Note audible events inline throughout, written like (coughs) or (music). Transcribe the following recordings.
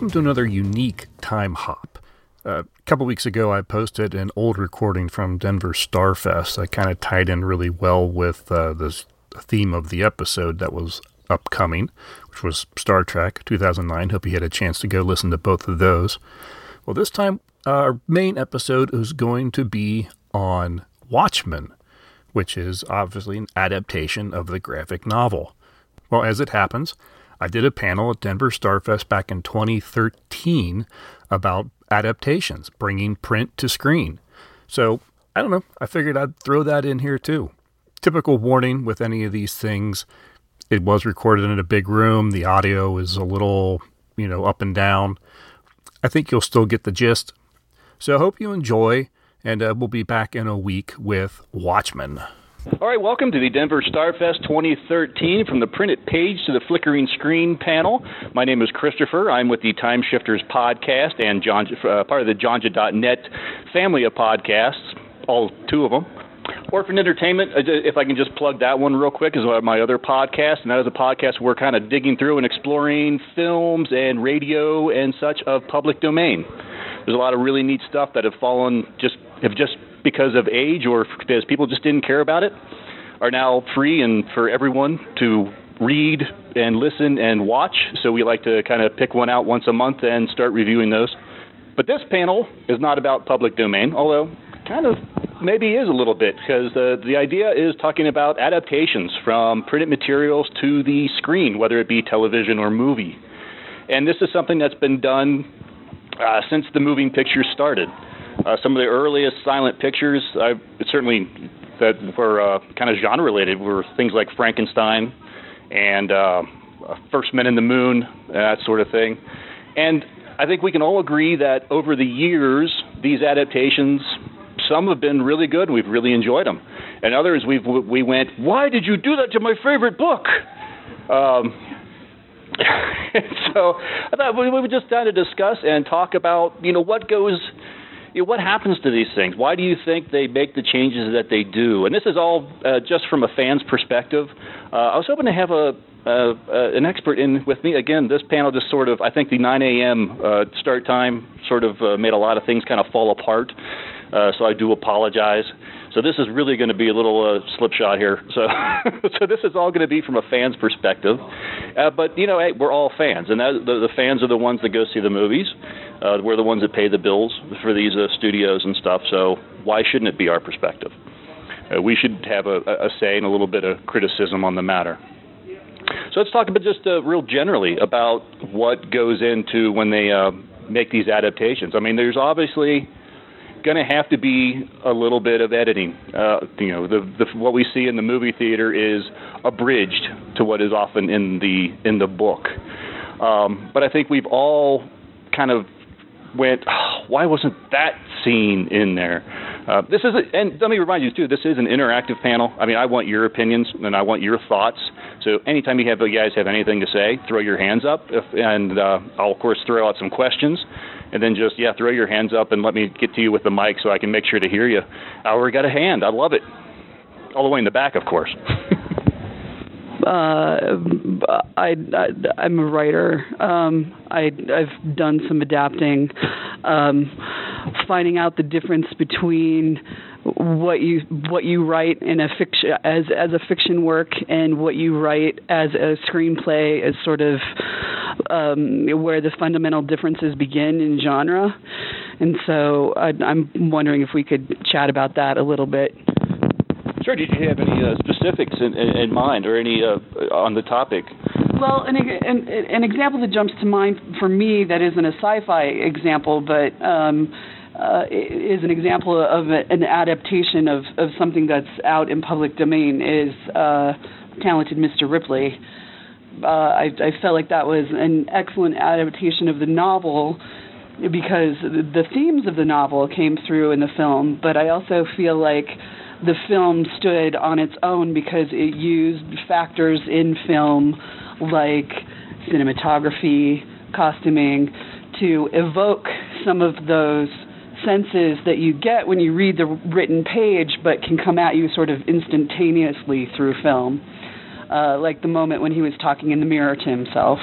Welcome to another unique time hop. Uh, a couple weeks ago, I posted an old recording from Denver Starfest that kind of tied in really well with uh, the theme of the episode that was upcoming, which was Star Trek 2009. Hope you had a chance to go listen to both of those. Well, this time, our main episode is going to be on Watchmen, which is obviously an adaptation of the graphic novel. Well, as it happens, I did a panel at Denver Starfest back in 2013 about adaptations, bringing print to screen. So, I don't know, I figured I'd throw that in here too. Typical warning with any of these things it was recorded in a big room, the audio is a little, you know, up and down. I think you'll still get the gist. So, I hope you enjoy, and uh, we'll be back in a week with Watchmen. All right, welcome to the Denver Starfest 2013 from the printed page to the flickering screen panel. My name is Christopher. I'm with the Time Shifters podcast and John, uh, part of the Jonja.net family of podcasts, all two of them. Orphan Entertainment, uh, if I can just plug that one real quick, is my other podcast, and that is a podcast where we're kind of digging through and exploring films and radio and such of public domain. There's a lot of really neat stuff that have fallen just have just because of age or because people just didn't care about it are now free and for everyone to read and listen and watch. So we like to kind of pick one out once a month and start reviewing those. But this panel is not about public domain, although kind of maybe is a little bit because the the idea is talking about adaptations from printed materials to the screen, whether it be television or movie. And this is something that's been done uh, since the moving picture started. Uh, some of the earliest silent pictures, I certainly that were uh, kind of genre related, were things like Frankenstein and uh, First Men in the Moon, that sort of thing. And I think we can all agree that over the years, these adaptations, some have been really good, we've really enjoyed them, and others we've we went, why did you do that to my favorite book? Um, (laughs) so I thought we would just kind of discuss and talk about, you know, what goes you know, what happens to these things? Why do you think they make the changes that they do? And this is all uh, just from a fan's perspective. Uh, I was hoping to have a uh, an expert in with me. Again, this panel just sort of, I think the 9 a.m. Uh, start time sort of uh, made a lot of things kind of fall apart. Uh, so I do apologize. So this is really going to be a little uh, slipshod here. So, (laughs) so this is all going to be from a fan's perspective. Uh, but you know, hey, we're all fans, and that, the, the fans are the ones that go see the movies. Uh, we're the ones that pay the bills for these uh, studios and stuff. So why shouldn't it be our perspective? Uh, we should have a, a say and a little bit of criticism on the matter. So let's talk about just uh, real generally about what goes into when they uh, make these adaptations. I mean, there's obviously going to have to be a little bit of editing. Uh, you know, the, the what we see in the movie theater is abridged to what is often in the in the book. Um, but I think we've all kind of went, oh, why wasn't that scene in there? Uh, this is, a, and let me remind you too, this is an interactive panel. I mean, I want your opinions and I want your thoughts. So anytime you have you guys have anything to say, throw your hands up, if, and uh, I'll of course throw out some questions and then just yeah, throw your hands up and let me get to you with the mic so I can make sure to hear you. I already got a hand. I love it. All the way in the back, of course. (laughs) uh, I, I am a writer. Um, I I've done some adapting, um, finding out the difference between what you what you write in a fiction as as a fiction work and what you write as a screenplay is sort of um, where the fundamental differences begin in genre. And so I, I'm wondering if we could chat about that a little bit. Sure. Did you have any uh, specifics in, in, in, mind or any uh, on the topic? Well, an, an, an, example that jumps to mind for me that isn't a sci-fi example, but um, uh, is an example of an adaptation of, of something that's out in public domain is uh, Talented Mr. Ripley. Uh, I, I felt like that was an excellent adaptation of the novel because the themes of the novel came through in the film, but I also feel like the film stood on its own because it used factors in film like cinematography, costuming to evoke some of those senses that you get when you read the written page, but can come at you sort of instantaneously through film. Uh, like the moment when he was talking in the mirror to himself.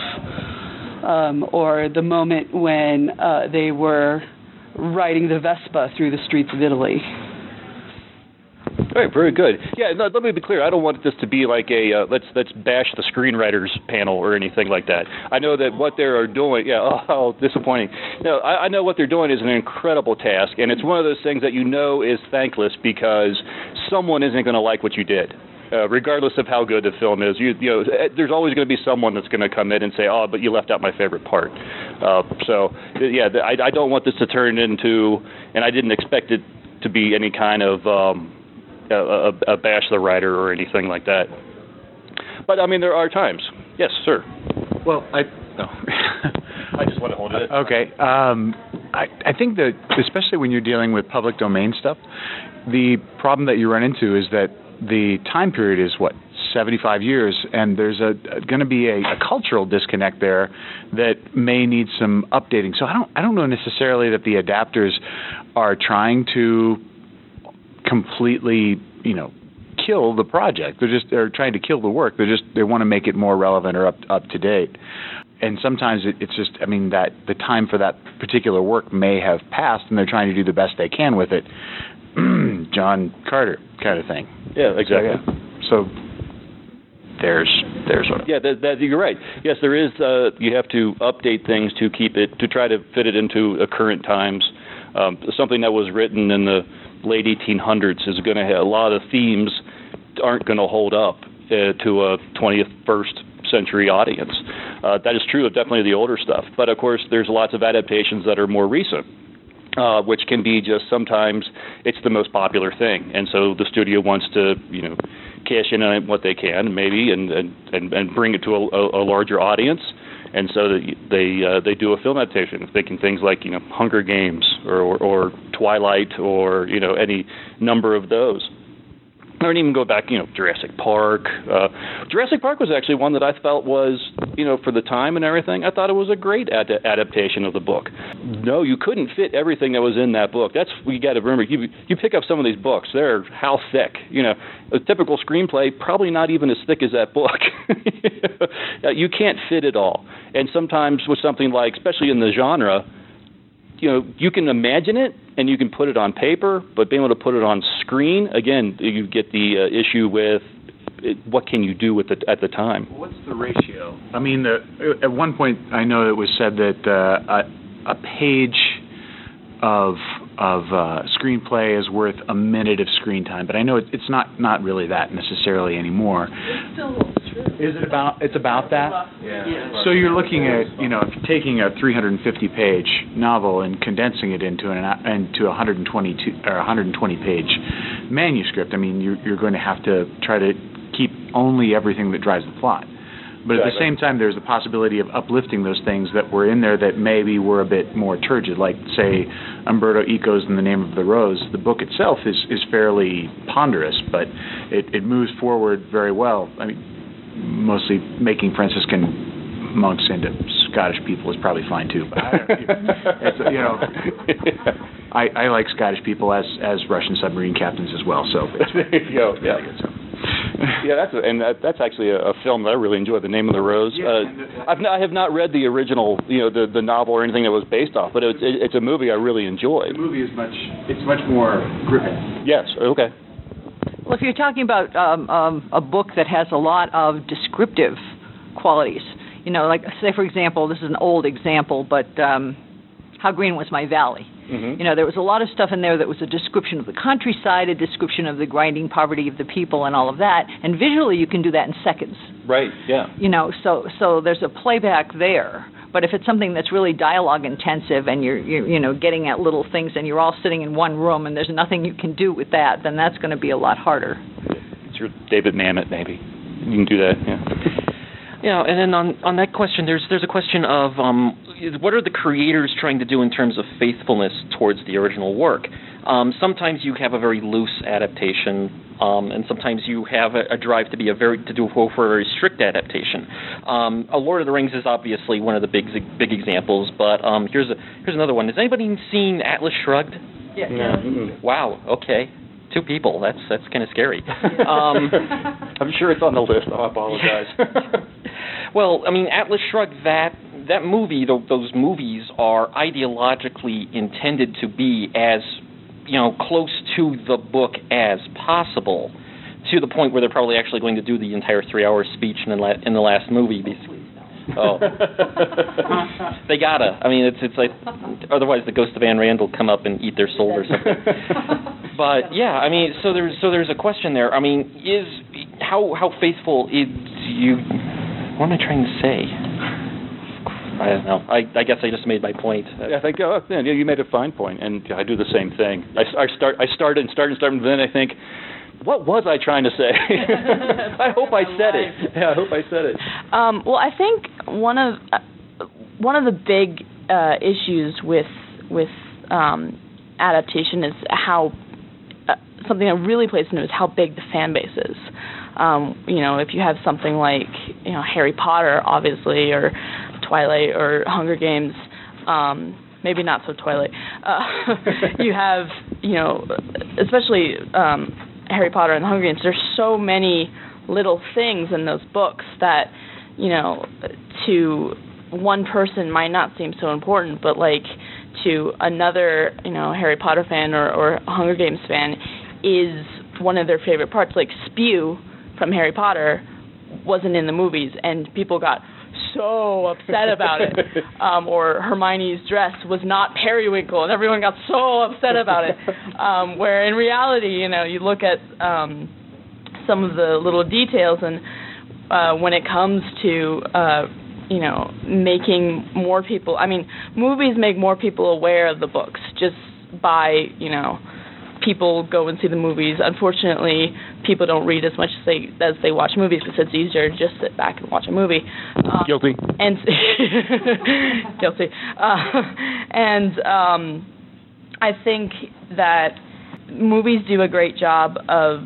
um, or the moment when uh, they were riding the Vespa through the streets of Italy. All right, very good. Yeah, no, let me be clear. I don't want this to be like a uh, let's let's bash the screenwriters panel or anything like that. I know that what they are doing. Yeah, (laughs) oh, disappointing. No, I, I know what they're doing is an incredible task, and it's one of those things that you know is thankless because someone isn't going to like what you did. Uh, regardless of how good the film is, you you know, eh, there's always going to be someone that's going to come in and say, "Oh, but you left out my favorite part." Uh, so, yeah, I, I don't want this to turn into, and I didn't expect it to be any kind of um, a, a, bash the writer or anything like that. But I mean, there are times. Yes, sir. Well, I. No. (laughs) I just want to hold it. Okay. Um, I, I think that especially when you're dealing with public domain stuff, the problem that you run into is that the time period is what 75 years, and there's a, a going to be a, a, cultural disconnect there that may need some updating. So I don't I don't know necessarily that the adapters are trying to completely, you know, kill the project. They're just they're trying to kill the work. They're just they want to make it more relevant or up up to date. And sometimes it, it's just I mean that the time for that particular work may have passed, and they're trying to do the best they can with it. (clears throat) John Carter kind of thing. Yeah, exactly. So, yeah. so there's there's what. Yeah, that, that, you're right. Yes, there is. Uh, you have to update things to keep it to try to fit it into a current times. Um, something that was written in the late 1800s is going to have a lot of themes aren't going to hold up uh, to a 21st century audience. Uh, that is true of definitely the older stuff, but of course there's lots of adaptations that are more recent. Uh, which can be just sometimes it's the most popular thing, and so the studio wants to, you know, cash in on what they can, maybe, and and and bring it to a, a larger audience and so they uh, they do a film adaptation, thinking things like you know Hunger Games or, or, or Twilight or you know any number of those. Or even go back, you know, Jurassic Park. Uh, Jurassic Park was actually one that I felt was, you know, for the time and everything, I thought it was a great ad- adaptation of the book. No, you couldn't fit everything that was in that book. That's you got to remember. You you pick up some of these books, they're how thick? You know, a typical screenplay probably not even as thick as that book. (laughs) you can't fit it all. And sometimes with something like, especially in the genre, you know, you can imagine it and you can put it on paper, but being able to put it on screen, again, you get the uh, issue with it, what can you do with it at the time. What's the ratio? I mean, the, at one point, I know it was said that uh, a, a page of of uh, screenplay is worth a minute of screen time, but I know it, it's not not really that necessarily anymore. It's still true. Is it about? It's about that. Yeah. So you're looking at you know if you're taking a 350 page novel and condensing it into an into a 122 or 120 page manuscript. I mean, you're you're going to have to try to keep only everything that drives the plot. But at the same time, there's the possibility of uplifting those things that were in there that maybe were a bit more turgid, like say Umberto Eco's "In the Name of the Rose." The book itself is is fairly ponderous, but it it moves forward very well. I mean, mostly making Franciscan monks into Scottish people is probably fine too. But I, it's, you know, I, I like Scottish people as as Russian submarine captains as well. So (laughs) there you go. Yeah. Yeah, that's a, and that, that's actually a, a film that I really enjoy. The Name of the Rose. Yeah, uh, I've not, I have not read the original, you know, the the novel or anything that was based off, but it's it, it's a movie I really enjoyed. The movie is much it's much more gripping. Yes. Okay. Well, if you're talking about um, um, a book that has a lot of descriptive qualities, you know, like say for example, this is an old example, but um, How Green Was My Valley Mm-hmm. You know, there was a lot of stuff in there that was a description of the countryside, a description of the grinding poverty of the people, and all of that. And visually, you can do that in seconds. Right. Yeah. You know, so so there's a playback there. But if it's something that's really dialogue intensive and you're, you're you know getting at little things and you're all sitting in one room and there's nothing you can do with that, then that's going to be a lot harder. It's your David Mamet, maybe. You can do that. Yeah. Yeah, and then on on that question, there's there's a question of um, what are the creators trying to do in terms of faithfulness towards the original work? Um, sometimes you have a very loose adaptation, um, and sometimes you have a, a, drive to be a very to do for a very strict adaptation. Um, a Lord of the Rings is obviously one of the big big examples, but um, here's a here's another one. Has anybody seen Atlas Shrugged? Yeah. yeah. Mm-hmm. Wow. Okay two people. That's that's kind of scary. Um, (laughs) I'm sure it's on the list. I apologize. (laughs) well, I mean, Atlas Shrugged that that movie, those movies are ideologically intended to be as you know close to the book as possible, to the point where they're probably actually going to do the entire three-hour speech in the, la- in the last movie. Oh, oh. (laughs) they gotta. I mean, it's it's like otherwise the ghost of Anne Rand will come up and eat their soul or something. (laughs) but yeah, I mean, so there's so there's a question there. I mean, is how how faithful is you? What am I trying to say? I don't know. I, I guess I just made my point. Yeah, I think oh, yeah, you made a fine point, and I do the same thing. I, I start I start and start and start, and then I think, what was I trying to say? (laughs) I hope I said it. Yeah, I hope I said it. Um, well, I think one of uh, one of the big uh, issues with with um, adaptation is how uh, something that really plays into is how big the fan base is. Um, you know, if you have something like you know Harry Potter, obviously, or Twilight or Hunger Games, um, maybe not so Twilight. Uh, (laughs) you have you know, especially um, Harry Potter and the Hunger Games, there's so many little things in those books that, you know, to one person might not seem so important, but like to another, you know, Harry Potter fan or, or Hunger Games fan is one of their favorite parts. Like Spew from Harry Potter wasn't in the movies, and people got so upset about it. (laughs) Um, or Hermione's dress was not periwinkle, and everyone got so upset about it. Um, where in reality, you know, you look at um, some of the little details, and uh, when it comes to uh, you know making more people, I mean, movies make more people aware of the books just by you know people go and see the movies. Unfortunately, people don't read as much as they as they watch movies because it's easier to just sit back and watch a movie. Um, guilty. And (laughs) guilty. Uh, (laughs) and um, I think that movies do a great job of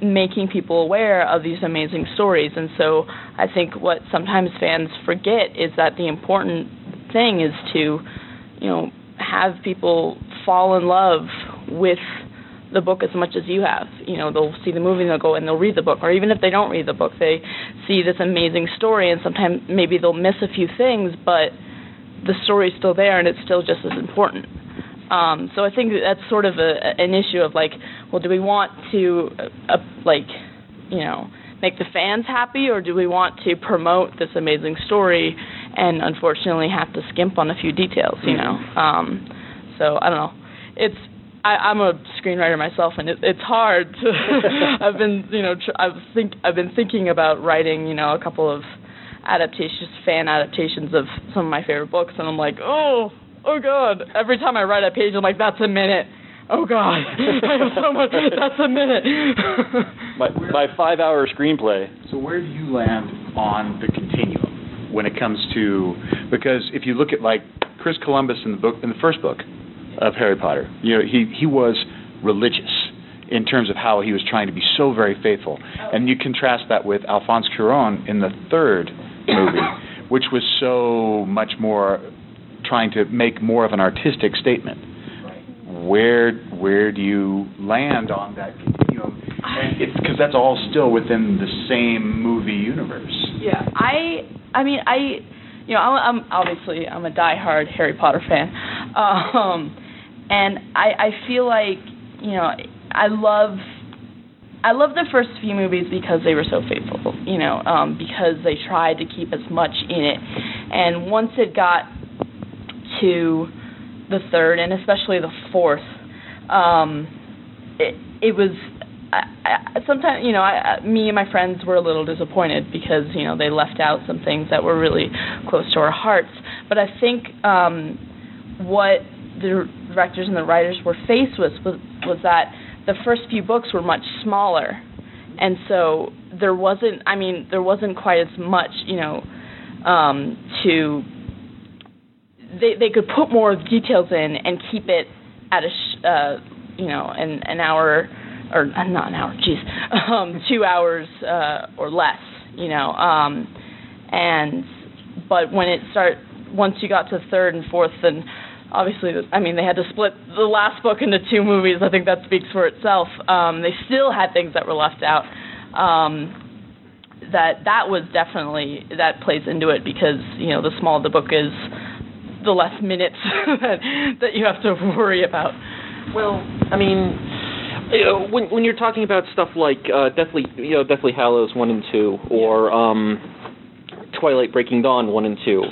making people aware of these amazing stories. And so I think what sometimes fans forget is that the important thing is to, you know, have people fall in love with the book as much as you have. You know, they'll see the movie and they'll go and they'll read the book, or even if they don't read the book, they see this amazing story, and sometimes maybe they'll miss a few things, but the story's still there and it's still just as important. Um, so I think that's sort of a, an issue of like, well, do we want to, uh, uh, like, you know, make the fans happy, or do we want to promote this amazing story and unfortunately have to skimp on a few details, you know? Um, so I don't know. It's I, I'm a screenwriter myself, and it, it's hard. To, (laughs) I've been, you know, tr- I've think I've been thinking about writing, you know, a couple of adaptations, fan adaptations of some of my favorite books, and I'm like, oh, oh God! Every time I write a page, I'm like, that's a minute. Oh God, (laughs) I have so much. That's a minute. (laughs) my my five hour screenplay. So where do you land on the continuum when it comes to because if you look at like Chris Columbus in the book in the first book of Harry Potter, you know he he was religious in terms of how he was trying to be so very faithful, and you contrast that with Alfonso Cuarón in the third movie, (coughs) which was so much more trying to make more of an artistic statement. Where where do you land on that continuum? Because that's all still within the same movie universe. Yeah, I I mean I you know I'm, I'm obviously I'm a diehard Harry Potter fan, (laughs) um, and I I feel like you know I love. I love the first few movies because they were so faithful, you know, um, because they tried to keep as much in it. And once it got to the third and especially the fourth, um, it it was. I, I, sometimes you know, I, me and my friends were a little disappointed because you know they left out some things that were really close to our hearts. But I think um, what the directors and the writers were faced with was was that the first few books were much smaller, and so there wasn't. I mean, there wasn't quite as much, you know, um, to they they could put more details in and keep it at a sh- uh, you know an an hour or uh, not an hour, geez, (laughs) um, two hours uh, or less, you know. Um, and but when it start once you got to third and fourth, then obviously, I mean, they had to split the last book into two movies. I think that speaks for itself. Um, they still had things that were left out. Um, that that was definitely that plays into it because you know the smaller the book is, the less minutes (laughs) that that you have to worry about. Well, I mean, you know, when when you're talking about stuff like uh, Deathly, you know, Deathly Hallows one and two, or um, Twilight Breaking Dawn one and two,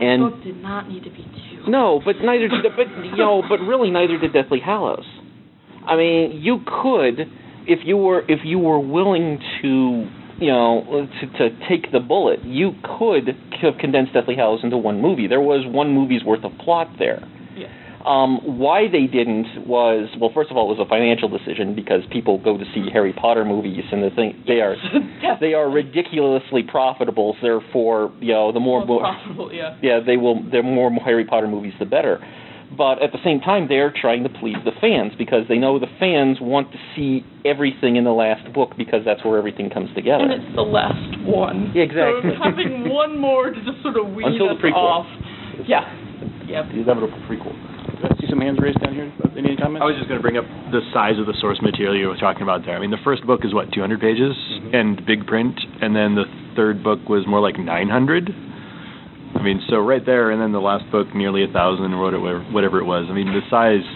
and the book did not need to be two. No, but neither did, the, but you know, but really neither did Deathly Hallows. I mean, you could, if you were if you were willing to, you know, to to take the bullet, you could have condensed Deathly Hallows into one movie. There was one movie's worth of plot there. Yeah. Um, why they didn't was well, first of all, it was a financial decision because people go to see Harry Potter movies, and the thing they are (laughs) they are ridiculously profitable. Therefore, you know, the more, More profitable, yeah. yeah, they will. The more Harry Potter movies, the better. But at the same time, they're trying to please the fans because they know the fans want to see everything in the last book because that's where everything comes together. And it's the last one. Yeah, exactly. So having one more to just sort of weed Until us prequel. off. Yeah. Yep. the inevitable prequel. See some hands raised down here. Any comments? I was just going to bring up the size of the source material you were talking about there. I mean, the first book is what 200 pages and big print, and then the third book was more like 900. I mean, so right there, and then the last book nearly a thousand or whatever, whatever it was. I mean, the size,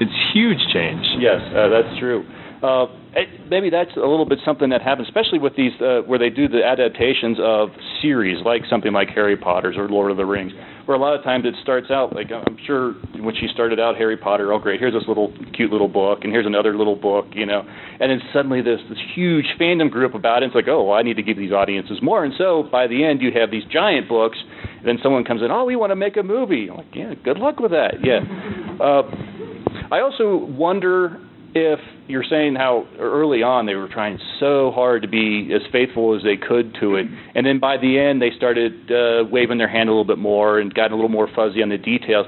it's huge change. Yes, uh, that's true. Uh, it, maybe that's a little bit something that happens, especially with these uh, where they do the adaptations of series, like something like Harry Potter's or Lord of the Rings, where a lot of times it starts out like I'm sure when she started out Harry Potter, oh great, here's this little cute little book, and here's another little book, you know, and then suddenly there's this huge fandom group about it. It's like, oh, well, I need to give these audiences more, and so by the end you have these giant books. And then someone comes in, oh, we want to make a movie. I'm like, yeah, good luck with that. Yeah. (laughs) Uh, I also wonder if you're saying how early on they were trying so hard to be as faithful as they could to it, and then by the end they started uh, waving their hand a little bit more and got a little more fuzzy on the details.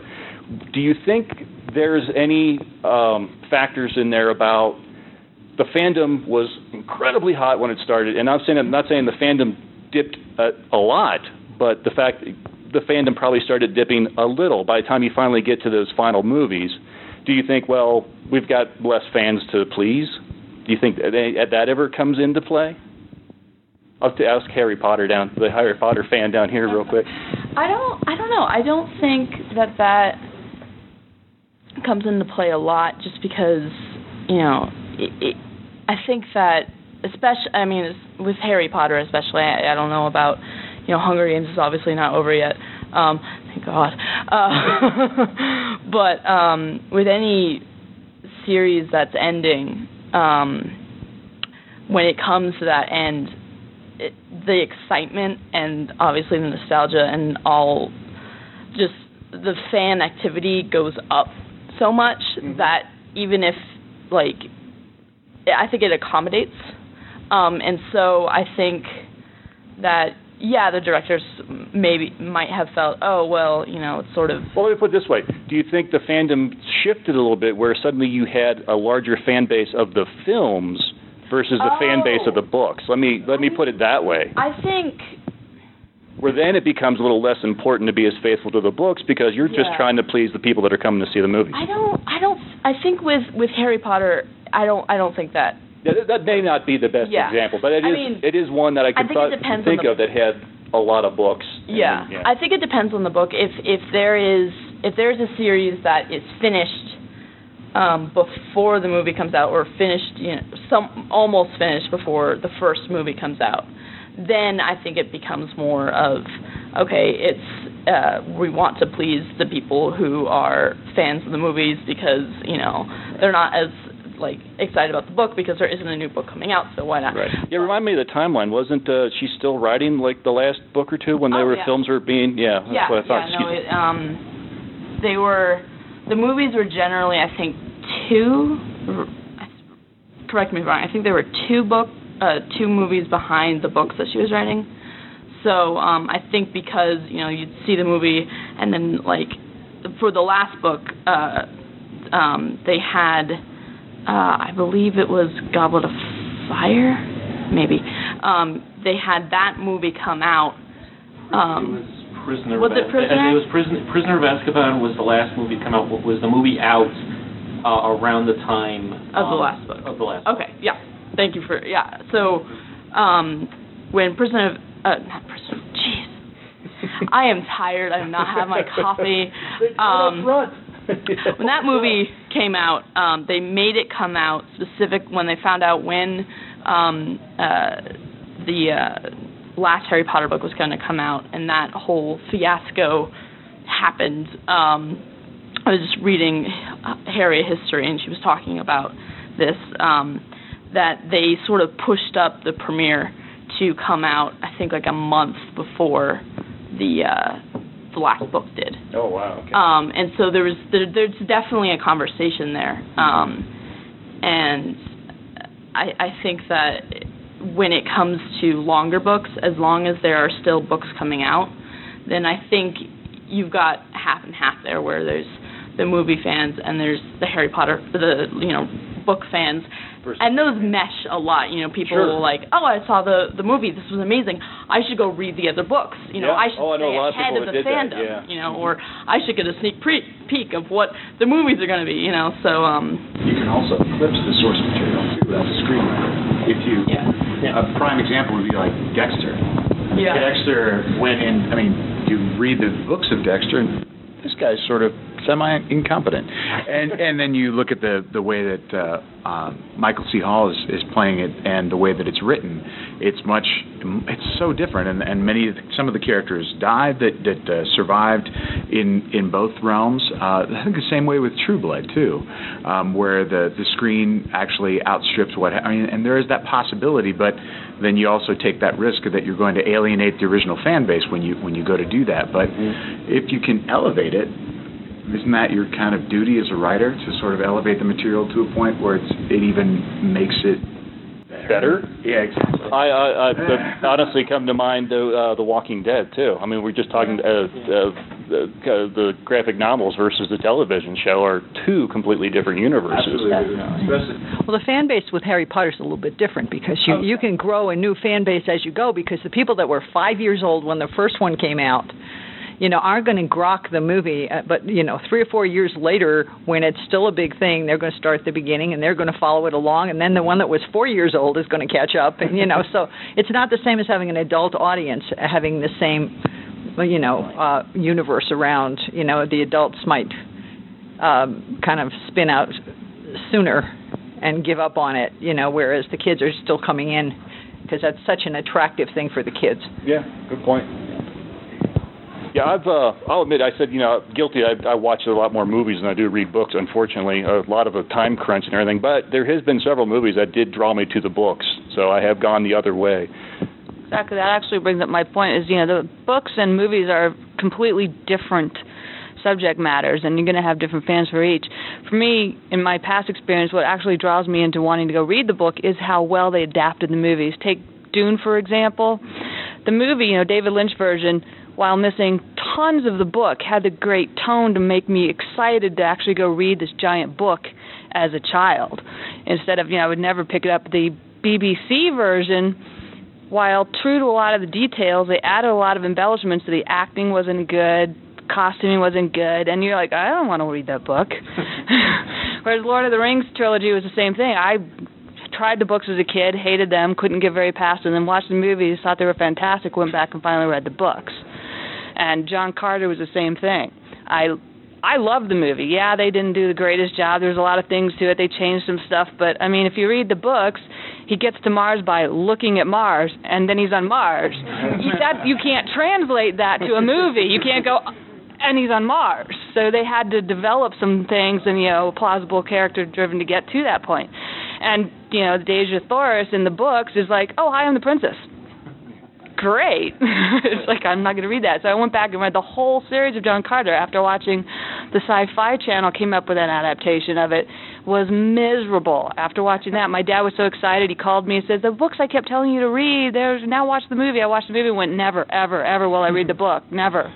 Do you think there's any um, factors in there about the fandom was incredibly hot when it started, and I'm saying I'm not saying the fandom dipped a, a lot, but the fact the fandom probably started dipping a little by the time you finally get to those final movies. Do you think, well, we've got less fans to please? Do you think that, that, ever comes into play? I'll have to ask Harry Potter down, the Harry Potter fan down here, real quick. I don't. I don't know. I don't think that that comes into play a lot, just because you know. It, it, I think that, especially. I mean, with Harry Potter, especially. I, I don't know about. You know, Hunger Games is obviously not over yet. Um, God. Uh, (laughs) but um, with any series that's ending, um, when it comes to that end, it, the excitement and obviously the nostalgia and all just the fan activity goes up so much that even if like I think it accommodates um and so I think that yeah the directors maybe might have felt oh well you know it's sort of Well, let me put it this way: Do you think the fandom shifted a little bit, where suddenly you had a larger fan base of the films versus the fan base of the oh. books? Let me let me put it that way. I think Where then it becomes a little less important to be as faithful to the books because you're just trying to please the people that are coming to see the movies. I don't I don't I think with with Harry Potter I don't I don't think that Yeah, that, that may not be the best Yeah. example, but it I is mean, it is one that I I could think think of that had a lot of books. and- Yeah. I think it depends on the book. If if there is if there's a series that is finished um, before the movie comes out, or finished, you know, some almost finished before the first movie comes out, then I think it becomes more of okay, it's uh, we want to please the people who are fans of the movies because you know they're not as like excited about the book because there isn't a new book coming out, so why not? Right. Yeah, remind me of the timeline. Wasn't uh, she still writing like the last book or two when they Oh, were yeah. films were being? Yeah, that's yeah, what I thought. yeah, no, Excuse me. it, um, they were the movies were generally, I think, two. Correct me if I'm wrong. I think there were two book, uh, two movies behind the books that she was writing. So um, I think because you know you'd see the movie and then like for the last book, uh, um, they had, uh, I believe it was Goblet of Fire, maybe. Um, they had that movie come out. Um, it was Prisoner. was of it Prisoner? It was Prisoner. Prisoner of Azkaban was the last movie to come out. Was the movie out uh, around the time Of the um, last book. Of the last. Okay, yeah. Thank you for yeah. So, um, when Prisoner of uh, not Prisoner. Jeez, I am tired. I have not had my coffee. (laughs) Um, when that movie came out, um, they made it come out specific when they found out when um, uh, the uh, last Harry Potter book was going to come out, and that whole fiasco happened. Um, I was just reading Harry history, and she was talking about this um, that they sort of pushed up the premiere to come out. I think like a month before the uh, last book did. Oh wow. Okay. Um, and so there was there, there's definitely a conversation there, um, and I, I think that when it comes to longer books, as long as there are still books coming out, then I think you've got half and half there, where there's the movie fans and there's the Harry Potter, the you know book fans, and those mesh a lot. You know, people Sure. will like, oh, I saw the the movie, this was amazing. I should go read the other books. You know, Yeah. I should Oh, I know stay a of of the did that, fandom. yeah. You know, or I should get a sneak pre- peek of what the movies are going to be. You know, so um, You can also eclipse the source material too as a screenwriter. If you, yeah, a prime example would be like Dexter. yeah. Dexter went in. I mean, you read the books of Dexter, and this guy's sort of semi-incompetent. And and then you look at the the way that uh, um, Michael C. Hall is, is playing it, and the way that it's written. It's much. It's so different, and and many some of the characters died that that uh, survived in in both realms. Uh, I think the same way with True Blood too, um, where the the screen actually outstrips what. I mean, and there is that possibility, but then you also take that risk that you're going to alienate the original fan base when you when you go to do that. But if you can elevate it, isn't that your kind of duty as a writer to sort of elevate the material to a point where it's, it even makes it Better? Yeah, exactly. I, I, I the, (laughs) honestly come to mind the uh, the Walking Dead too. I mean, we're just talking uh, uh, the the graphic novels versus the television show are two completely different universes. Absolutely. Especially, Well, the fan base with Harry Potter is a little bit different because you you can grow a new fan base as you go because the people that were five years old when the first one came out, you know, aren't going to grok the movie, uh, but you know, three or four years later, when it's still a big thing, they're going to start at the beginning and they're going to follow it along, and then the one that was four years old is going to catch up, and you know, so it's not the same as having an adult audience having the same, well, you know, uh, universe around. You know, the adults might um, kind of spin out sooner and give up on it, you know, whereas the kids are still coming in because that's such an attractive thing for the kids. Yeah, good point. Yeah, I've. Uh, I'll admit, I said, you know, guilty. I, I watch a lot more movies than I do read books. Unfortunately, a lot of a time crunch and everything. But there has been several movies that did draw me to the books, so I have gone the other way. Exactly. That actually brings up my point. Is you know the books and movies are completely different subject matters, and you're going to have different fans for each. For me, in my past experience, what actually draws me into wanting to go read the book is how well they adapted the movies. Take Dune for example. The movie, you know, David Lynch version, while missing tons of the book, had the great tone to make me excited to actually go read this giant book as a child. Instead of, you know, I would never pick it up. The BBC version while true to a lot of the details, they added a lot of embellishments. The acting wasn't good, costuming wasn't good, and you're like, I don't want to read that book. (laughs) Whereas Lord of the Rings trilogy was the same thing. I tried the books as a kid, hated them, couldn't get very past them, then watched the movies, thought they were fantastic, went back and finally read the books. And John Carter was the same thing. I I loved the movie. Yeah, they didn't do the greatest job. There's a lot of things to it. They changed some stuff, but I mean, if you read the books, he gets to Mars by looking at Mars, and then he's on Mars. You, that you can't translate that to a movie. You can't go, and he's on Mars. So they had to develop some things and you know, a plausible character driven to get to that point. And you know, Dejah Thoris in the books is like, oh, hi, I'm the princess great. (laughs) it's like I'm not going to read that. So I went back and read the whole series of John Carter after watching the Sci-Fi Channel came up with an adaptation of it. Was miserable after watching that. My dad was so excited. He called me and says, "The books I kept telling you to read. There's now watch the movie." I watched the movie and went, "Never, ever, ever will I read the book. Never."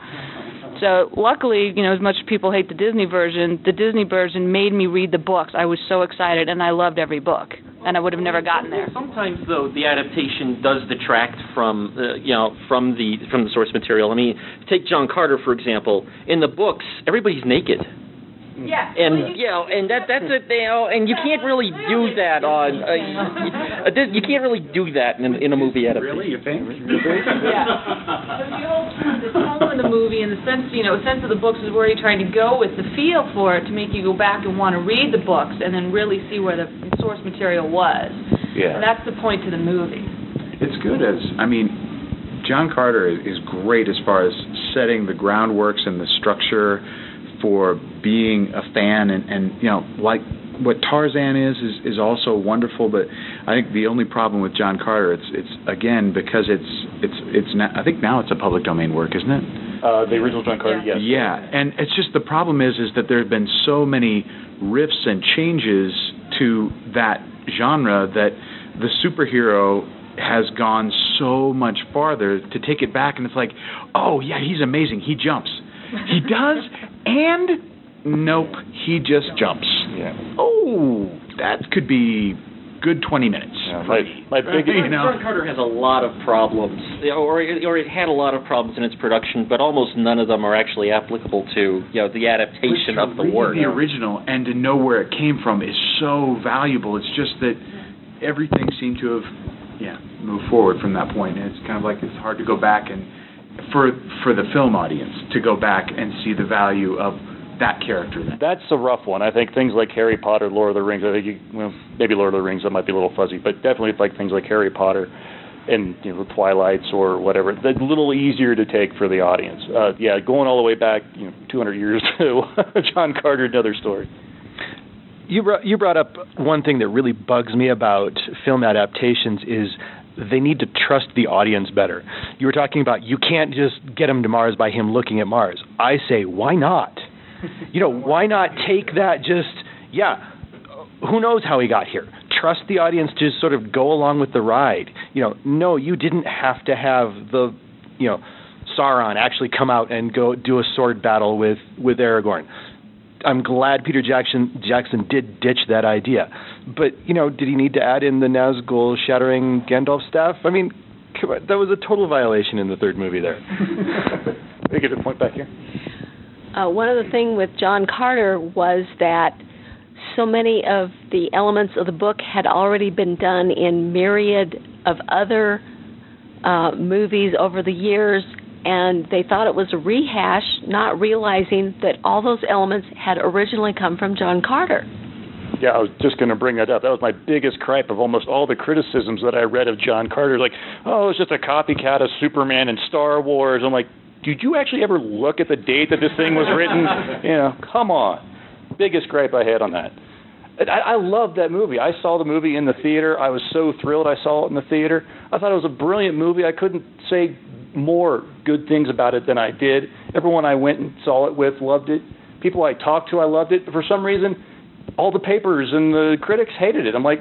So luckily, you know, as much as people hate the Disney version, the Disney version made me read the books. I was so excited, and I loved every book, and I would have never gotten there. Sometimes, though, the adaptation does detract from, uh, you know, from the from the source material. I mean, take John Carter for example. In the books, everybody's naked. Yeah. and you know, and that that's it. You know, and you can't really do that on. Uh, you, you can't really do that in, in a movie adaptation. Really, you think? (laughs) Yeah. the whole the tone of the movie and the sense, you know, sense of the books is where you're trying to go with the feel for it to make you go back and want to read the books and then really see where the source material was. Yeah. And that's the point to the movie. It's good as I mean, John Carter is, is great as far as setting the groundworks and the structure for being a fan, and, and you know, like what Tarzan is, is is also wonderful. But I think the only problem with John Carter, it's it's again because it's it's it's not, I think now it's a public domain work, isn't it? Uh, the original John Carter, yes. Yeah, and it's just the problem is is that there have been so many riffs and changes to that genre that the superhero has gone so much farther to take it back and it's like, "Oh, yeah, he's amazing. He jumps." He (laughs) does and nope, he just jumps. Yeah. Oh, that could be good 20 minutes. Yeah, my, my biggest, You know. John Carter has a lot of problems, or it, or it had a lot of problems in its production, but almost none of them are actually applicable to you know the adaptation of the work. The original and to know where it came from is so valuable. It's just that everything seemed to have, yeah, moved forward from that point. And it's kind of like it's hard to go back and for for the film audience to go back and see the value of that character. Then. That's a rough one. I think things like Harry Potter, Lord of the Rings. I think you, well, maybe Lord of the Rings that might be a little fuzzy, but definitely like things like Harry Potter and you know the Twilights or whatever. That's a little easier to take for the audience. Uh, yeah, going all the way back, you know, 200 years (laughs) to John Carter, another story. You brought, you brought up one thing that really bugs me about film adaptations is they need to trust the audience better. You were talking about you can't just get him to Mars by him looking at Mars. I say, why not? (laughs) You know, why not take that just, yeah, who knows how he got here? Trust the audience to just sort of go along with the ride. You know, no, you didn't have to have the, you know, Sauron actually come out and go do a sword battle with with Aragorn. I'm glad Peter Jackson Jackson did ditch that idea. But you know, did he need to add in the Nazgul shattering Gandalf staff? I mean, come on, that was a total violation in the third movie there. (laughs) Let me get a point back here. Uh, one of the things with John Carter was that so many of the elements of the book had already been done in myriad of other uh, movies over the years, and they thought it was a rehash, not realizing that all those elements had originally come from John Carter. Yeah, I was just going to bring that up. That was my biggest gripe of almost all the criticisms that I read of John Carter. Like, oh, it's just a copycat of Superman and Star Wars. I'm like, did you actually ever look at the date that this thing was written? (laughs) you know, come on. Biggest gripe I had on that. I, I loved that movie. I saw the movie in the theater. I was so thrilled I saw it in the theater. I thought it was a brilliant movie. I couldn't say more good things about it than I did. Everyone I went and saw it with loved it. People I talked to, I loved it. But for some reason, all the papers and the critics hated it. I'm like,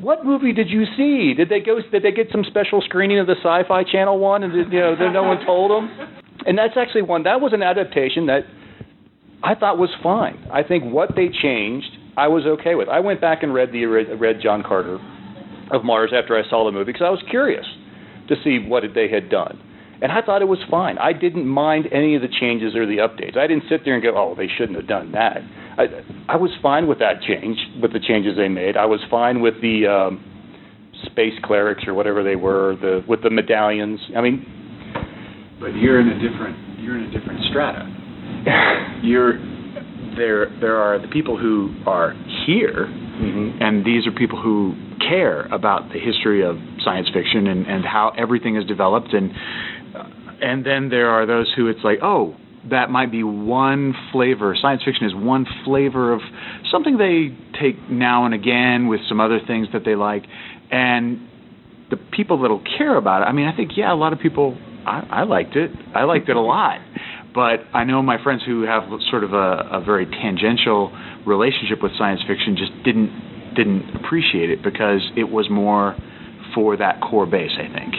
what movie did you see? Did they go? Did they get some special screening of the Sci-Fi Channel one, and did, you know, no one told them? And that's actually one. That was an adaptation that I thought was fine. I think what they changed, I was okay with. I went back and read the read John Carter of Mars after I saw the movie because I was curious to see what they had done. And I thought it was fine. I didn't mind any of the changes or the updates. I didn't sit there and go, "Oh, they shouldn't have done that." I, I was fine with that change, with the changes they made. I was fine with the um, space clerics or whatever they were, the with the medallions. I mean, But you're in a different you're in a different strata. You're there there are the people who are here Mm-hmm. and these are people who care about the history of science fiction and, and how everything is developed and and then there are those who it's like oh that might be one flavor. Science fiction is one flavor of something they take now and again with some other things that they like. And the people that'll care about it i mean i think yeah a lot of people i, I liked it. I liked it a lot. (laughs) But I know my friends who have sort of a, a very tangential relationship with science fiction just didn't didn't appreciate it because it was more for that core base. I think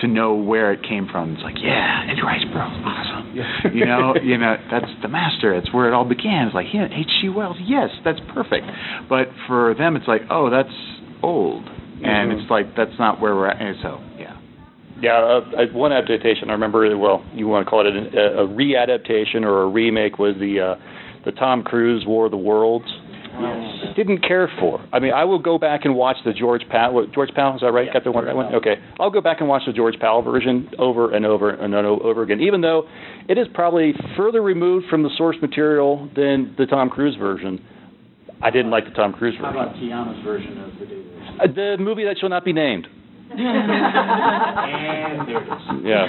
to know where it came from. It's like, yeah, Edgar Rice Burroughs, awesome. you know, (laughs) you know, that's the master. It's where it all began. It's like, yeah, H.G. Wells, yes, that's perfect. But for them, it's like, oh, that's old, and Mhm. it's like that's not where we're at. And so, yeah. Yeah, uh, one adaptation I remember. Well, you want to call it a, a readaptation or a remake was the uh, the Tom Cruise War of the Worlds. Didn't care for. I mean, I will go back and watch the George Powell. George Powell, is that right? Got the one, that one? Okay. I'll go back and watch the George Powell version over and over and over again, even though it is probably further removed from the source material than the Tom Cruise version. I didn't like the Tom Cruise version. How about Keanu's version of the? Uh, the movie that shall not be named. And there it is. Yeah.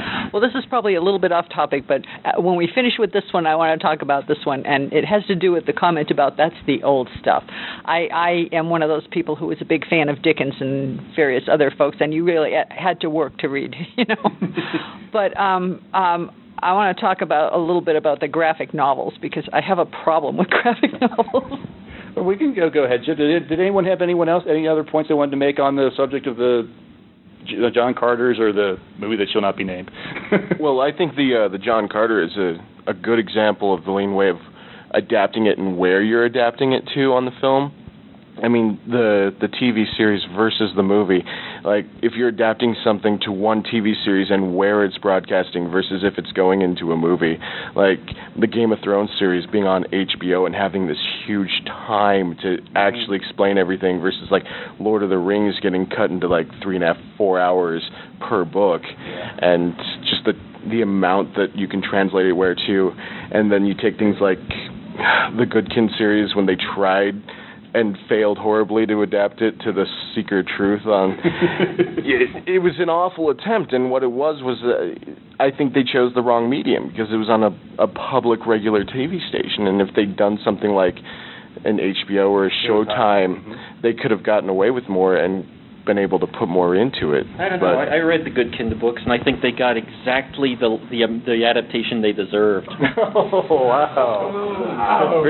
(laughs) Well, this is probably a little bit off topic, but uh, when we finish with this one, I want to talk about this one, and it has to do with the comment about that's the old stuff. I, I am one of those people who is a big fan of Dickens and various other folks, and you really uh, had to work to read, (laughs) you know. (laughs) but um, um, I want to talk about a little bit about the graphic novels because I have a problem with graphic novels. We can go go ahead. Did, did anyone have anyone else any other points they wanted to make on the subject of the the John Carter's or the movie that shall not be named? (laughs) well, I think the uh, the John Carter is a a good example of the lean way of adapting it and where you're adapting it to on the film. I mean, the the TV series versus the movie. Like, if you're adapting something to one TV series and where it's broadcasting versus if it's going into a movie, like the Game of Thrones series being on HBO and having this huge time to actually mm-hmm. explain everything versus like Lord of the Rings getting cut into like three and a half, four hours per book, and just the the amount that you can translate it where to, and then you take things like the Goodkind series when they tried and failed horribly to adapt it to the Secret Truth on. (laughs) it, it was an awful attempt, and what it was was, uh, I think they chose the wrong medium because it was on a, a public regular TV station, and if they'd done something like an HBO or a Showtime, they could have gotten away with more and been able to put more into it. I don't but, know. I, I read the Good Kinder books, and I think they got exactly the the, um, the adaptation they deserved. (laughs) oh wow!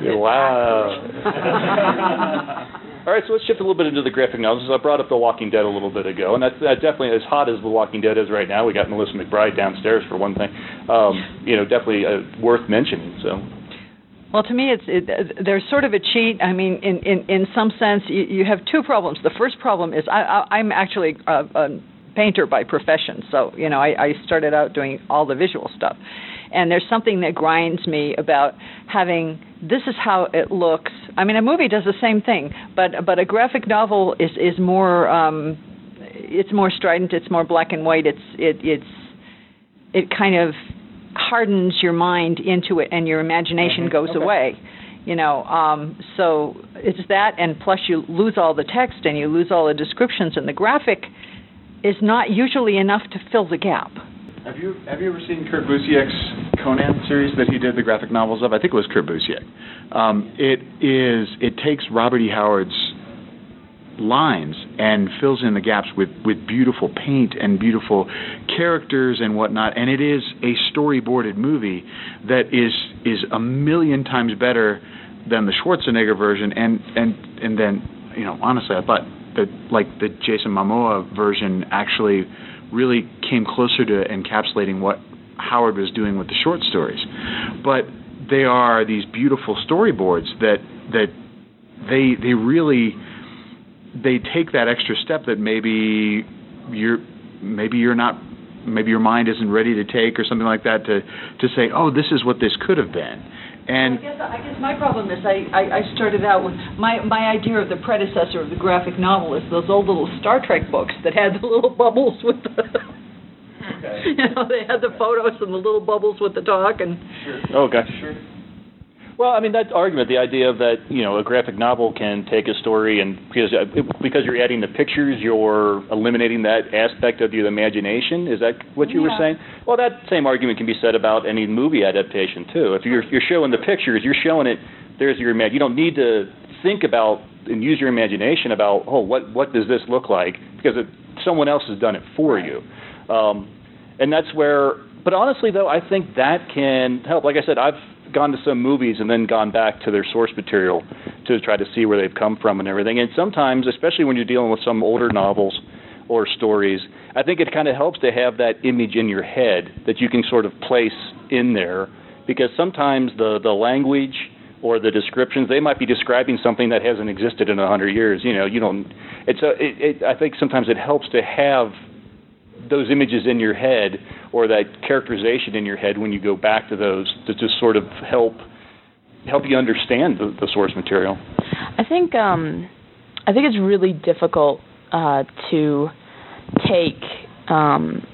Yeah, wow. (laughs) All right, so let's shift a little bit into the graphic novels. I brought up The Walking Dead a little bit ago, and that's that definitely as hot as The Walking Dead is right now. We got Melissa McBride downstairs for one thing. Um, you know, definitely uh, worth mentioning. So. Well, to me, it's it, there's sort of a cheat. I mean, in in in some sense, you, you have two problems. The first problem is I, I I'm actually a, a painter by profession, so you know I, I started out doing all the visual stuff, and there's something that grinds me about having this is how it looks. I mean, a movie does the same thing, but but a graphic novel is is more um, it's more strident. It's more black and white. It's it it's it kind of hardens your mind into it and your imagination goes Okay. away you know um so it's that and plus you lose all the text and you lose all the descriptions and the graphic is not usually enough to fill the gap Have you have you ever seen Kurt Busiek's Conan series that he did the graphic novels of? I think it was Kurt Busiek. Um, it is it takes Robert E. Howard's lines and fills in the gaps with with beautiful paint and beautiful characters and whatnot. And it is a storyboarded movie that is is a million times better than the Schwarzenegger version. And and and then you know honestly, I thought that like the Jason Momoa version actually really came closer to encapsulating what Howard was doing with the short stories. But they are these beautiful storyboards that that they they really they take that extra step that maybe you're maybe you're not maybe your mind isn't ready to take or something like that to to say oh this is what this could have been and I guess I guess my problem is I, I, I started out with my my idea of the predecessor of the graphic novel is those old little Star Trek books that had the little bubbles with the (laughs) you know they had the photos and the little bubbles with the talk and Okay. Sure. Oh, Well, I mean that argument, the idea of that you know a graphic novel can take a story and because uh, because you're adding the pictures, you're eliminating that aspect of your imagination. Is that what you were saying? Well, that same argument can be said about any movie adaptation too. If you're you're showing the pictures, you're showing it. There's your imag. You don't need to think about and use your imagination about oh what what does this look like because it, someone else has done it for you. Um, and that's where but honestly though i think that can help like i said i've gone to some movies and then gone back to their source material to try to see where they've come from and everything. And sometimes especially when you're dealing with some older novels or stories i think it kind of helps to have that image in your head that you can sort of place in there because sometimes the the language or the descriptions they might be describing something that hasn't existed in a hundred years you know you don't it's a it, it i think sometimes it helps to have those images in your head or that characterization in your head when you go back to those to just sort of help help you understand the, the source material? I think um, I think it's really difficult uh, to take um,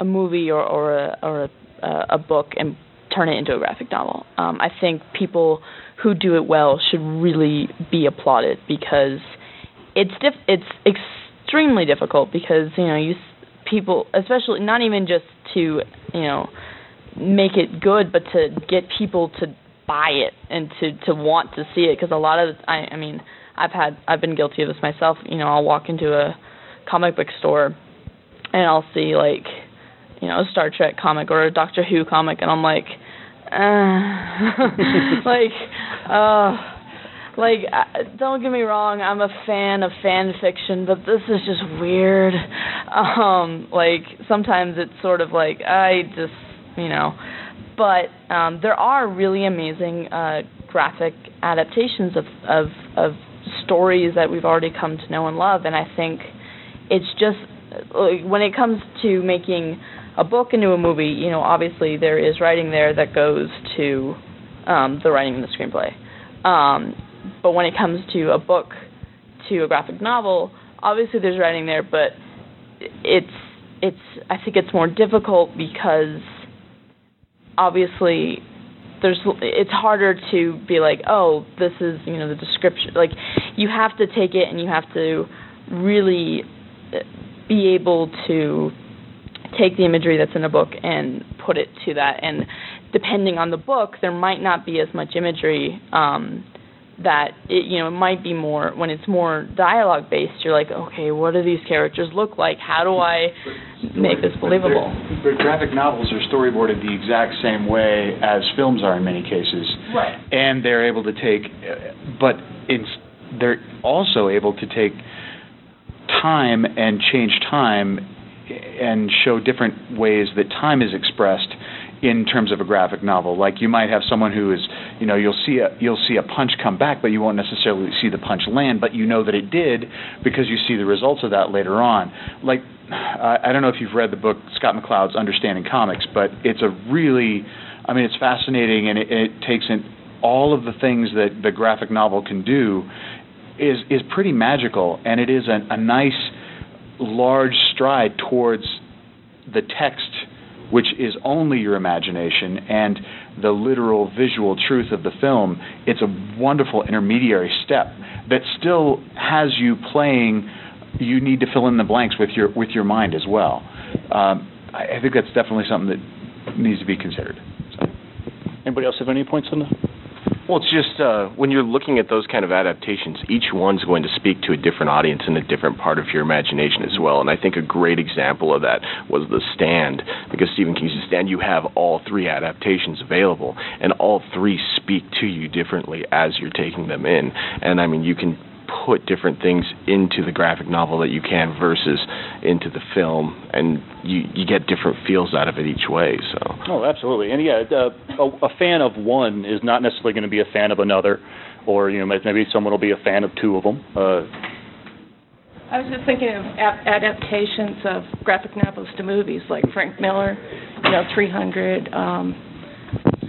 a movie or or a, or a, a book and turn it into a graphic novel. Um, I think people who do it well should really be applauded because it's diff- it's extremely difficult because you know you people especially not even just to you know make it good but to get people to buy it and to to want to see it. Because a lot of I I mean I've had I've been guilty of this myself. You know I'll walk into a comic book store and I'll see like you know a Star Trek comic or a Doctor Who comic and I'm like uh, (laughs) like uh like don't get me wrong i'm a fan of fan fiction but this is just weird. (laughs) Um like sometimes it's sort of like i just you know. But um there are really amazing uh graphic adaptations of of of stories that we've already come to know and love and i think it's just like when it comes to making a book into a movie you know obviously there is writing there that goes to um the writing and the screenplay. Um but when it comes to a book to a graphic novel, obviously there's writing there, but it's it's I think it's more difficult because obviously there's it's harder to be like, oh, this is, you know, the description. Like you have to take it and you have to really be able to take the imagery that's in a book and put it to that and depending on the book there might not be as much imagery um that it you know it might be more when it's more dialogue based you're like okay what do these characters look like? How do i make this believable? But graphic novels are storyboarded the exact same way as films are in many cases. Right. And they're able to take but it's they're also able to take time and change time and show different ways that time is expressed in terms of a graphic novel. Like you might have someone who is, you know, you'll see a you'll see a punch come back, but you won't necessarily see the punch land, but you know that it did because you see the results of that later on. Like I, I don't know if you've read the book Scott McCloud's Understanding Comics, but it's a really, I mean, it's fascinating and it, it takes in all of the things that the graphic novel can do is is pretty magical, and it is a, a nice large stride towards the text which is only your imagination and the literal visual truth of the film, it's a wonderful intermediary step that still has you playing. You need to fill in the blanks with your with your mind as well. Um, I, I think that's definitely something that needs to be considered. So. Anybody else have any points on that? Well, it's just uh, when you're looking at those kind of adaptations, each one's going to speak to a different audience and a different part of your imagination as well. And I think a great example of that was The Stand, because Stephen King's The Stand, you have all three adaptations available, and all three speak to you differently as you're taking them in. And I mean, you can put different things into the graphic novel that you can versus into the film, and you you get different feels out of it each way. So. Oh, absolutely, and yeah, uh, a, a fan of one is not necessarily going to be a fan of another, or you know maybe someone will be a fan of two of them. Uh, I was just thinking of ap- adaptations of graphic novels to movies, like Frank Miller, you know, 300. Um,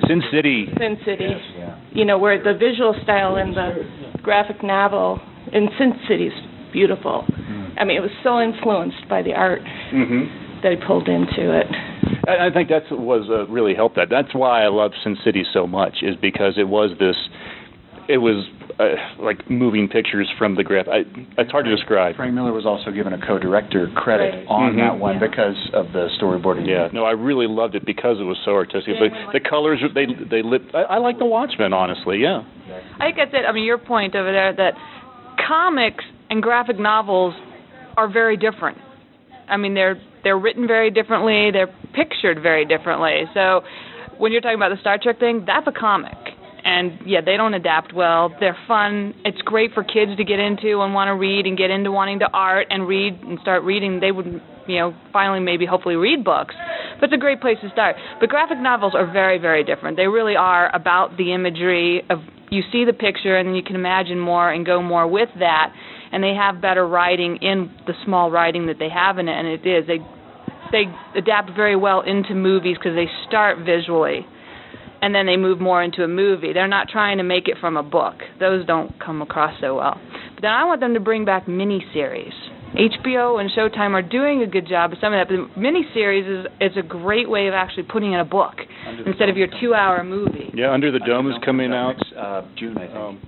Sin City. Sin City. Yes, yeah. You know, where the visual style in the graphic novel in Sin City is beautiful. Mm. I mean, it was so influenced by the art mm-hmm. that he pulled into it. I, I think that's what was uh, really helped that. That's why I love Sin City so much, is because it was this. It was uh, like moving pictures from the graph. I, it's hard to describe. Frank Miller was also given a co-director credit right. on mm-hmm. that one yeah. because of the storyboarding. Yeah, no, I really loved it because it was so artistic. Yeah, but the colors, they they lit. I, I like the Watchmen, honestly. Yeah. I think that's it. I mean, your point over there that comics and graphic novels are very different. I mean, they're they're written very differently. They're pictured very differently. So when you're talking about the Star Trek thing, that's a comic and yeah, they don't adapt well. They're fun. It's great for kids to get into and want to read and get into wanting to art and read and start reading. They would, you know, finally maybe hopefully read books. But it's a great place to start. But graphic novels are very very different. They really are about the imagery of you see the picture and you can imagine more and go more with that. And they have better writing in the small writing that they have in it, and it is a they adapt very well into movies because they start visually and then they move more into a movie. They're not trying to make it from a book. Those don't come across so well. But then I want them to bring back miniseries. HBO and Showtime are doing a good job of some of that. But miniseries is is a great way of actually putting in a book instead of your two-hour movie. Yeah, Under the Dome is coming out. Uh, June, I think. Um,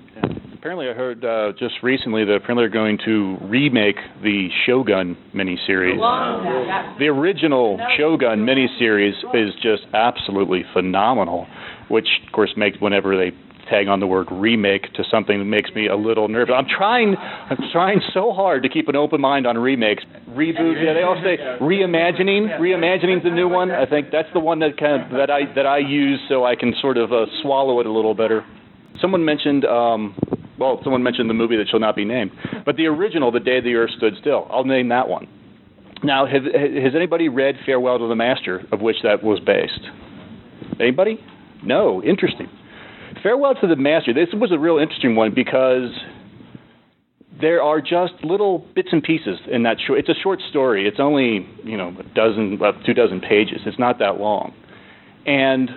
apparently, I heard uh, just recently that apparently they're going to remake the Shogun miniseries. The original Shogun miniseries is just absolutely phenomenal, which of course makes whenever they tag on the word remake to something that makes me a little nervous. I'm trying I'm trying so hard to keep an open mind on remakes. Reboot, yeah, they all say reimagining. Reimagining's the new one. I think that's the one that kind of that I that I use so I can sort of uh, swallow it a little better. Someone mentioned um well, someone mentioned the movie that shall not be named, but the original, The Day the Earth Stood Still. I'll name that one. Now, have, has anybody read Farewell to the Master, of which that was based? Anybody? No. Interesting. Farewell to the Master. This was a real interesting one because there are just little bits and pieces in that short. It's a short story. It's only you know a dozen, about two dozen pages. It's not that long, and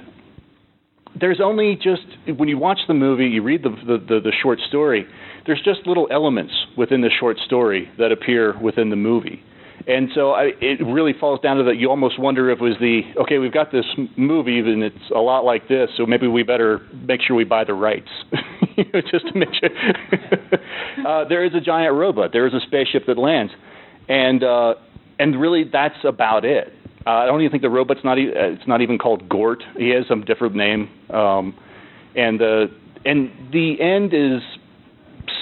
there's only just when you watch the movie, you read the the, the, the short story. There's just little elements within the short story that appear within the movie. And so I, it really falls down to that. You almost wonder if it was the okay. We've got this movie, and it's a lot like this, so maybe we better make sure we buy the rights, (laughs) just to make sure. (laughs) uh, there is a giant robot. There is a spaceship that lands, and uh, and really that's about it. Uh, I don't even think the robot's not. E- it's not even called Gort. He has some different name, um, and the and the end is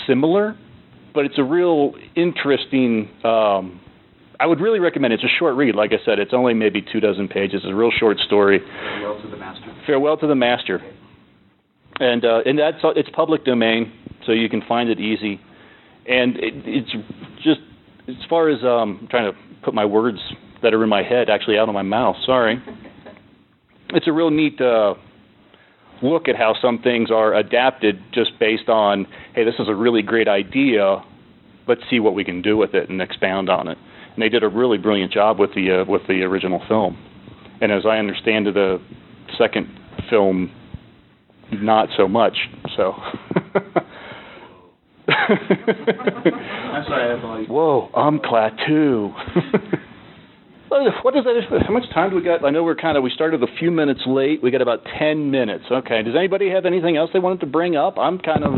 similar, but it's a real interesting. Um, I would really recommend it. It's a short read. Like I said, it's only maybe two dozen pages. It's a real short story. Farewell to the Master. Farewell to the Master. And uh, and that's it's public domain, so you can find it easy. And it, it's just as far as um, I'm trying to put my words that are in my head actually out of my mouth. Sorry. (laughs) It's a real neat uh, look at how some things are adapted just based on, hey, this is a really great idea. Let's see what we can do with it and expound on it and they did a really brilliant job with the uh, with the original film. And as I understand it, the second film, not so much. So. Whoa, I'm Klaatu. what is that? How much time do we got? I know we're kind of we started a few minutes late. We got about ten minutes. Okay. Does anybody have anything else they wanted to bring up? I'm kind of.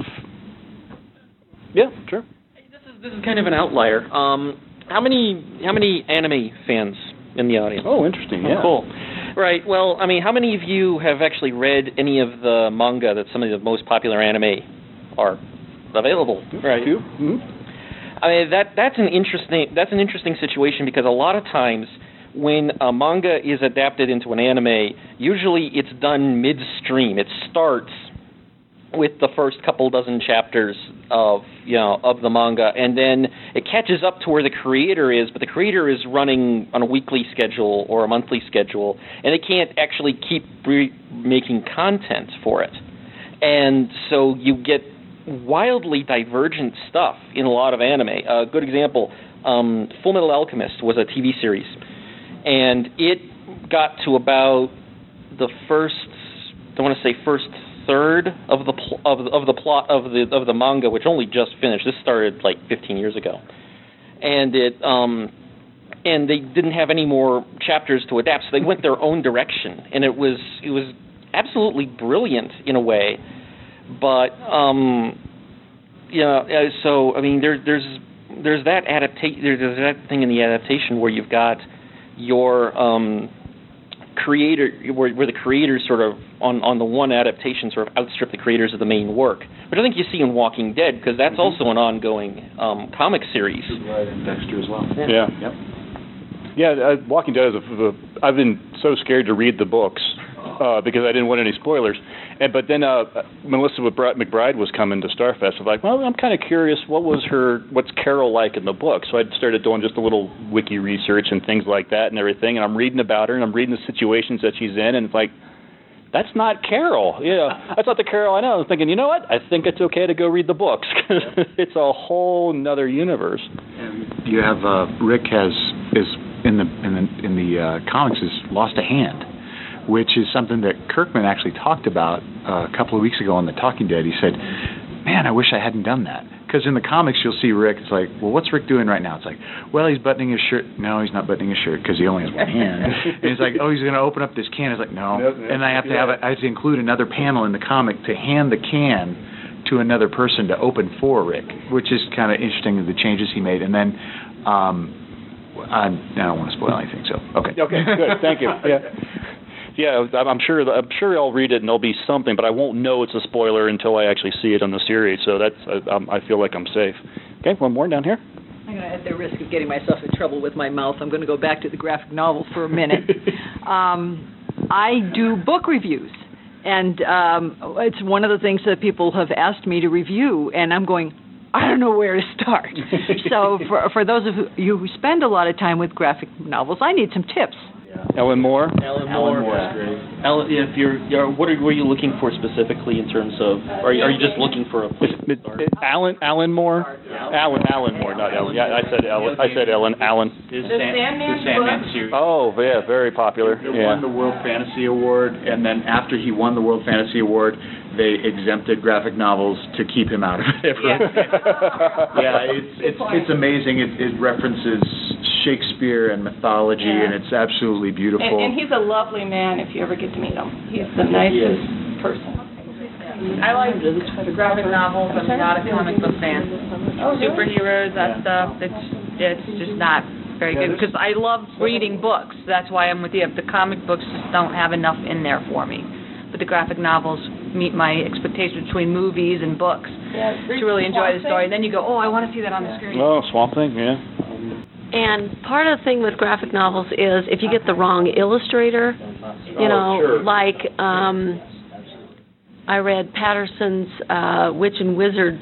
Yeah, sure. This is this is kind of an outlier. Um, how many how many anime fans in the audience? Oh, interesting. Yeah. Cool. Right. Well, I mean, how many of you have actually read any of the manga that some of the most popular anime are available? Right. Mm-hmm. I mean, that that's an interesting that's an interesting situation because a lot of times when a manga is adapted into an anime, usually it's done midstream. It starts with the first couple dozen chapters of you know of the manga and then it catches up to where the creator is but the creator is running on a weekly schedule or a monthly schedule and they can't actually keep re- making content for it. And so you get wildly divergent stuff in a lot of anime. A good example um, full metal alchemist was a tv series and it got to about the first i want to say first third of the pl- of of the plot of the of the manga, which only just finished. This started like 15 years ago, and it um, and they didn't have any more chapters to adapt, so they went their own direction, and it was it was absolutely brilliant in a way, but um, yeah. Uh, so I mean, there there's there's that adaptation. There's that thing in the adaptation where you've got your um, creator where, where the creators sort of on on the one adaptation sort of outstrip the creators of the main work, which I think you see in Walking Dead because that's mm-hmm. also an ongoing um, comic series. Right, and Dexter as well. Yeah. Yeah. Yep. Yeah, uh, Walking Dead is a, a. I've been so scared to read the books uh, because I didn't want any spoilers. And but then uh, Melissa McBride was coming to Starfest. I'm like, well, I'm kind of curious. What was her? What's Carol like in the book? So I started doing just a little wiki research and things like that and everything. And I'm reading about her and I'm reading the situations that she's in, and it's like. That's not Carol. Yeah, that's not the Carol I know. I was thinking, you know what? I think it's okay to go read the books because (laughs) it's a whole another universe. And you have uh, Rick has is in the in the in the uh, comics has lost a hand, which is something that Kirkman actually talked about uh, a couple of weeks ago on the Talking Dead. He said, "Man, I wish I hadn't done that." Because in the comics, you'll see Rick. It's like, well, what's Rick doing right now? It's like, well, he's buttoning his shirt. No, he's not buttoning his shirt because he only has one hand. and he's like, oh, he's going to open up this can. It's like, no. Nope, nope, and I have to have, a, I have to include another panel in the comic to hand the can to another person to open for Rick, which is kind of interesting. The changes he made, and then. um I, I don't want to spoil anything, so okay. Okay, good. Thank you. Yeah. Yeah, I'm I'm sure. I'm sure I'll read it and there'll be something, but I won't know it's a spoiler until I actually see it on the series. So that's I, I feel like I'm safe. Okay, one more down here. I'm going to, at the risk of getting myself in trouble with my mouth, I'm going to go back to the graphic novel for a minute. (laughs) um, I do book reviews, and um, it's one of the things that people have asked me to review, and I'm going, I don't know where to start. (laughs) so for for those of you who spend a lot of time with graphic novels, I need some tips. Ellen Moore. Alan Moore. Alan, if you're, you're what are were you looking for specifically in terms of? Are you, are you just looking for a place to start? Alan Alan Moore. Alan Alan Moore, not Ellen. Yeah, I said Ellen. I said Ellen. Alan. The Sandman Sandman book? series. Oh, yeah, very popular. He Yeah. won the World Fantasy Award, and then after he won the World Fantasy Award, they exempted graphic novels to keep him out of it. (laughs) yeah, it's it's it's amazing. It, it references Shakespeare and mythology, and it's absolutely beautiful. And, and he's a lovely man if you ever get to meet him. He's the nicest person. I like the graphic novels. I'm not a comic book fan. Oh, Superheroes, that stuff. It's it's just not very good because I love reading books. That's why I'm with you. The comic books just don't have enough in there for me. But the graphic novels meet my expectations between movies and books to really enjoy the story. And then you go, oh, I want to see that on the screen. Oh, Swamp Thing. Yeah. And part of the thing with graphic novels is if you get the wrong illustrator, you Oh, know, sure. like um I read Patterson's uh Witch and Wizard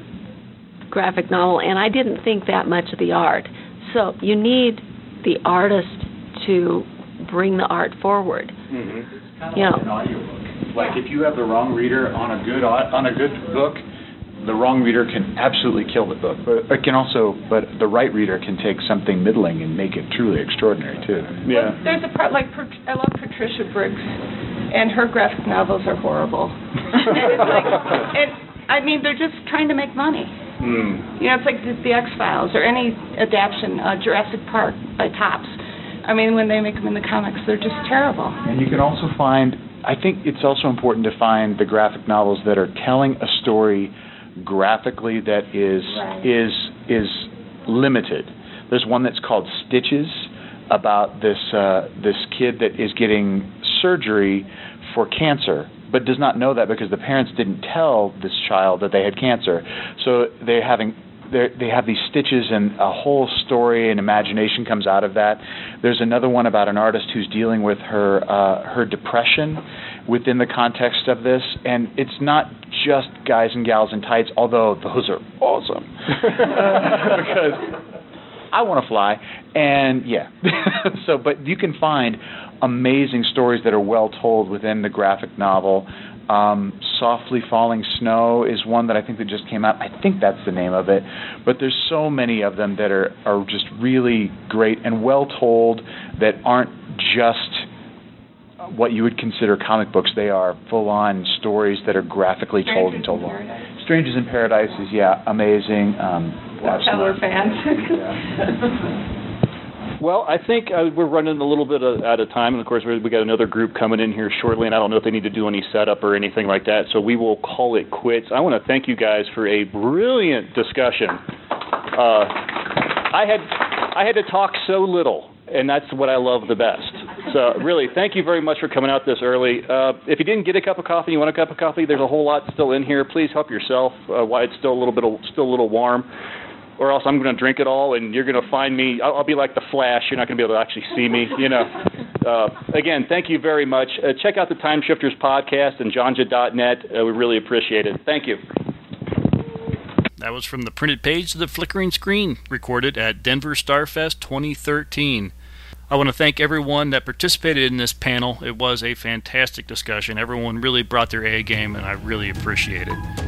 graphic novel and I didn't think that much of the art. So you need the artist to bring the art forward. Mm-hmm. You know. an audiobook. Like if you have the wrong reader on a good on a good book, the wrong reader can absolutely kill the book. But it can also, but the right reader can take something middling and make it truly extraordinary too. Well, there's a part like I love Patricia Briggs, and her graphic novels are horrible. (laughs) and it's like, and I mean, they're just trying to make money. Hmm. You know, it's like the, the X Files or any adaptation, uh, Jurassic Park by Topps. I mean, when they make them in the comics, they're just terrible. And you can also find, I think it's also important to find the graphic novels that are telling a story graphically that is is is limited. There's one that's called Stitches about this uh, this kid that is getting surgery for cancer but does not know that because the parents didn't tell this child that they had cancer. So they're having they have these stitches and a whole story and imagination comes out of that. There's another one about an artist who's dealing with her uh, her depression within the context of this, and it's not just guys and gals in tights, although those are awesome (laughs) because I want to fly, and yeah. (laughs) so, but you can find amazing stories that are well told within the graphic novel. Um, Softly Falling Snow is one that I think that just came out. I think that's the name of it. But there's so many of them that are are just really great and well told that aren't just what you would consider comic books. They are full on stories that are graphically told and told well. Strangers in Paradise is yeah amazing. Um, we're fans. (laughs) (laughs) Well, I think uh, we're running a little bit uh, out of time, and of course we got another group coming in here shortly, and I don't know if they need to do any setup or anything like that. So we will call it quits. I want to thank you guys for a brilliant discussion. Uh, I had I had to talk so little, and that's what I love the best. So really, thank you very much for coming out this early. Uh, if you didn't get a cup of coffee, you want a cup of coffee, there's a whole lot still in here. Please help yourself uh, while it's still a little bit still a little warm or else I'm going to drink it all, and you're going to find me. I'll, I'll be like the Flash. You're not going to be able to actually see me. You know. (laughs) Uh, again, thank you very much. Uh, check out the Time Shifters podcast and jonja.net. Uh, we really appreciate it. Thank you. That was from the printed page to the flickering screen, recorded at Denver Starfest 2013. I want to thank everyone that participated in this panel. It was a fantastic discussion. Everyone really brought their A game, and I really appreciate it.